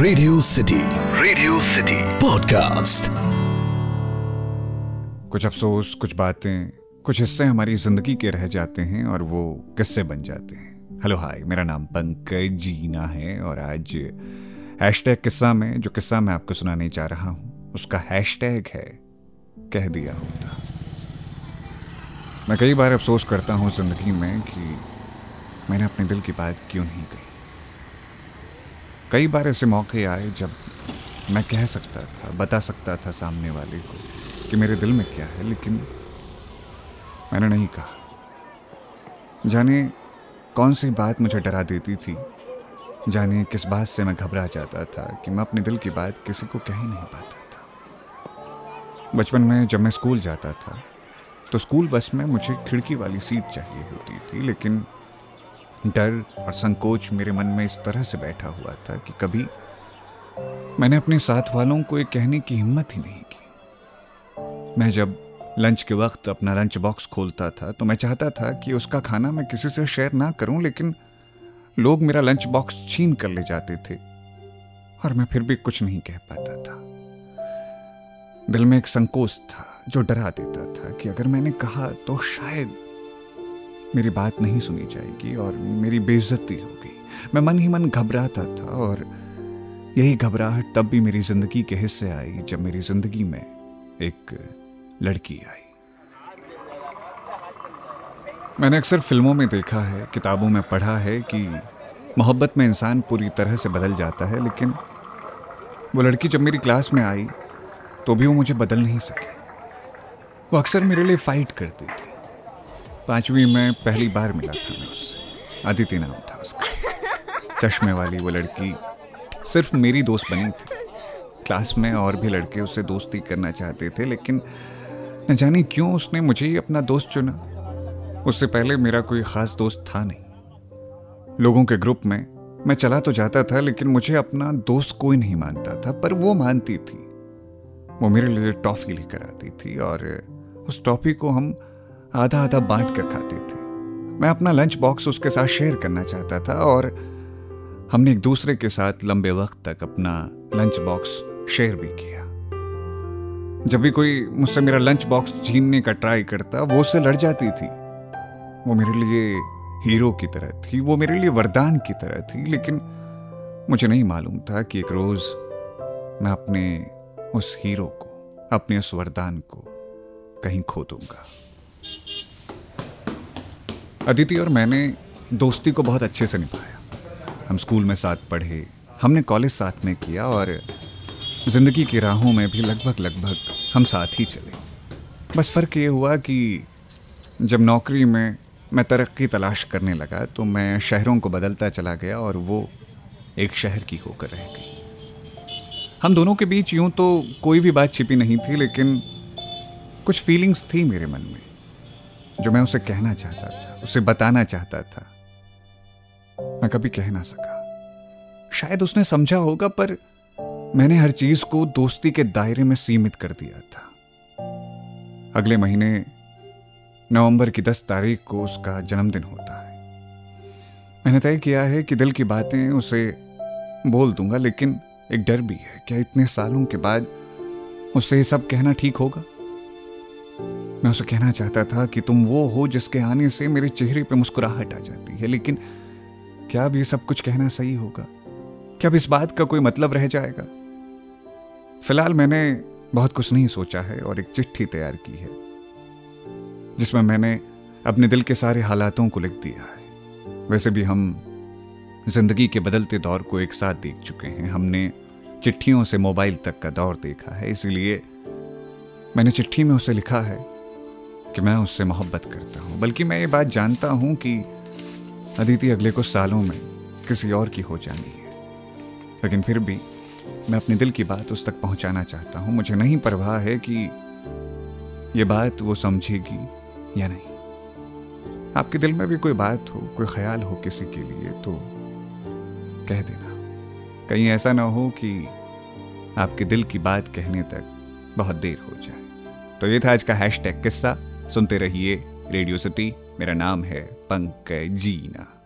Radio city radio city podcast कुछ अफसोस, कुछ बातें, कुछ हिस्से हमारी ज़िंदगी के रह जाते हैं और वो किस्से बन जाते हैं। हेलो हाय मेरा नाम पंकज जीना है और आज हैशटैग किस्सा में, जो किस्सा मैं आपको सुनाने जा रहा हूँ, उसका हैशटैग है कह दिया होता। मैं कई बार अफसोस करता हूँ ज़िंदगी में कि मैंने अपने दिल की बात क्यों नहीं कही। कई बार ऐसे मौके आए जब मैं कह सकता था, बता सकता था सामने वाले को कि मेरे दिल में क्या है, लेकिन मैंने नहीं कहा। जाने कौन सी बात मुझे डरा देती थी, जाने किस बात से मैं घबरा जाता था कि मैं अपने दिल की बात किसी को कह ही नहीं पाता था। बचपन में जब मैं स्कूल जाता था तो स्कूल बस में मुझे खिड़की वाली सीट चाहिए होती थी, लेकिन डर और संकोच मेरे मन में इस तरह से बैठा हुआ था कि कभी मैंने अपने साथ वालों को ये कहने की हिम्मत ही नहीं की। मैं जब लंच के वक्त अपना लंच बॉक्स खोलता था तो मैं चाहता था कि उसका खाना मैं किसी से शेयर ना करूँ, लेकिन लोग मेरा लंच बॉक्स छीन कर ले जाते थे और मैं फिर भी कुछ नहीं कह पाता था। दिल में एक संकोच था जो डरा देता था कि अगर मैंने कहा तो शायद मेरी बात नहीं सुनी जाएगी और मेरी बेइज्जती होगी। मैं मन ही मन घबराता था और यही घबराहट तब भी मेरी ज़िंदगी के हिस्से आई जब मेरी ज़िंदगी में एक लड़की आई। मैंने अक्सर फ़िल्मों में देखा है, किताबों में पढ़ा है कि मोहब्बत में इंसान पूरी तरह से बदल जाता है, लेकिन वो लड़की जब मेरी क्लास में आई तो भी वो मुझे बदल नहीं सकी। वो अक्सर मेरे लिए फाइट करती थी। पांचवी में पहली बार मिला था मैं उससे। अदिति नाम था उसका। चश्मे वाली वो लड़की सिर्फ़ मेरी दोस्त बनी थी। क्लास में और भी लड़के उससे दोस्ती करना चाहते थे, लेकिन न जाने क्यों उसने मुझे ही अपना दोस्त चुना। उससे पहले मेरा कोई ख़ास दोस्त था नहीं। लोगों के ग्रुप में मैं चला तो जाता था, लेकिन मुझे अपना दोस्त कोई नहीं मानता था, पर वो मानती थी। वो मेरे लिए टॉफ़ी लेकर आती थी और उस टॉफ़ी को हम आधा आधा बांट कर खाते थे। मैं अपना लंच बॉक्स उसके साथ शेयर करना चाहता था और हमने एक दूसरे के साथ लंबे वक्त तक अपना लंच बॉक्स शेयर भी किया। जब भी कोई मुझसे मेरा लंच बॉक्स छीनने का ट्राई करता, वो उससे लड़ जाती थी। वो मेरे लिए हीरो की तरह थी, वो मेरे लिए वरदान की तरह थी, लेकिन मुझे नहीं मालूम था कि एक रोज मैं अपने उस हीरो को, अपने उस वरदान को कहीं खो दूँगा। अदिति और मैंने दोस्ती को बहुत अच्छे से निभाया। हम स्कूल में साथ पढ़े, हमने कॉलेज साथ में किया और ज़िंदगी की राहों में भी लगभग लगभग हम साथ ही चले। बस फ़र्क ये हुआ कि जब नौकरी में मैं तरक्की तलाश करने लगा तो मैं शहरों को बदलता चला गया और वो एक शहर की होकर रह गई। हम दोनों के बीच यूँ तो कोई भी बात छिपी नहीं थी, लेकिन कुछ फीलिंग्स थी मेरे मन में, जो मैं उसे कहना चाहता था। उसे बताना चाहता था। मैं कभी कह ना सका। शायद उसने समझा होगा, पर मैंने हर चीज़ को दोस्ती के दायरे में सीमित कर दिया था। अगले महीने नवंबर की दस तारीख को उसका जन्मदिन होता है। मैंने तय किया है कि दिल की बातें उसे बोल दूँगा, लेकिन एक डर भी है। क्या इतने सालों के बाद उससे ये सब कहना ठीक होगा? मैं उसे कहना चाहता था कि तुम वो हो जिसके आने से मेरे चेहरे पे मुस्कुराहट आ जाती है, लेकिन क्या अब ये सब कुछ कहना सही होगा? क्या अब इस बात का कोई मतलब रह जाएगा? फ़िलहाल मैंने बहुत कुछ नहीं सोचा है और एक चिट्ठी तैयार की है, जिसमें मैंने अपने दिल के सारे हालातों को लिख दिया है। वैसे भी हम ज़िंदगी के बदलते दौर को एक साथ देख चुके हैं। हमने चिट्ठियों से मोबाइल तक का दौर देखा है, इसलिए मैंने चिट्ठी में उसे लिखा है। कि मैं उससे मोहब्बत करता हूँ, बल्कि मैं ये बात जानता हूँ कि अदिति अगले कुछ सालों में किसी और की हो जानी है। लेकिन फिर भी मैं अपने दिल की बात उस तक पहुंचाना चाहता हूँ। मुझे नहीं परवाह है कि ये बात वो समझेगी या नहीं। आपके दिल में भी कोई बात हो, कोई ख्याल हो किसी के लिए तो कह देना। कहीं ऐसा ना हो कि आपके दिल की बात कहने तक बहुत देर हो जाए। तो ये था आज का हैश टैग किस्सा। सुनते रहिए रेडियो सिटी मेरा नाम है पंकज जीना।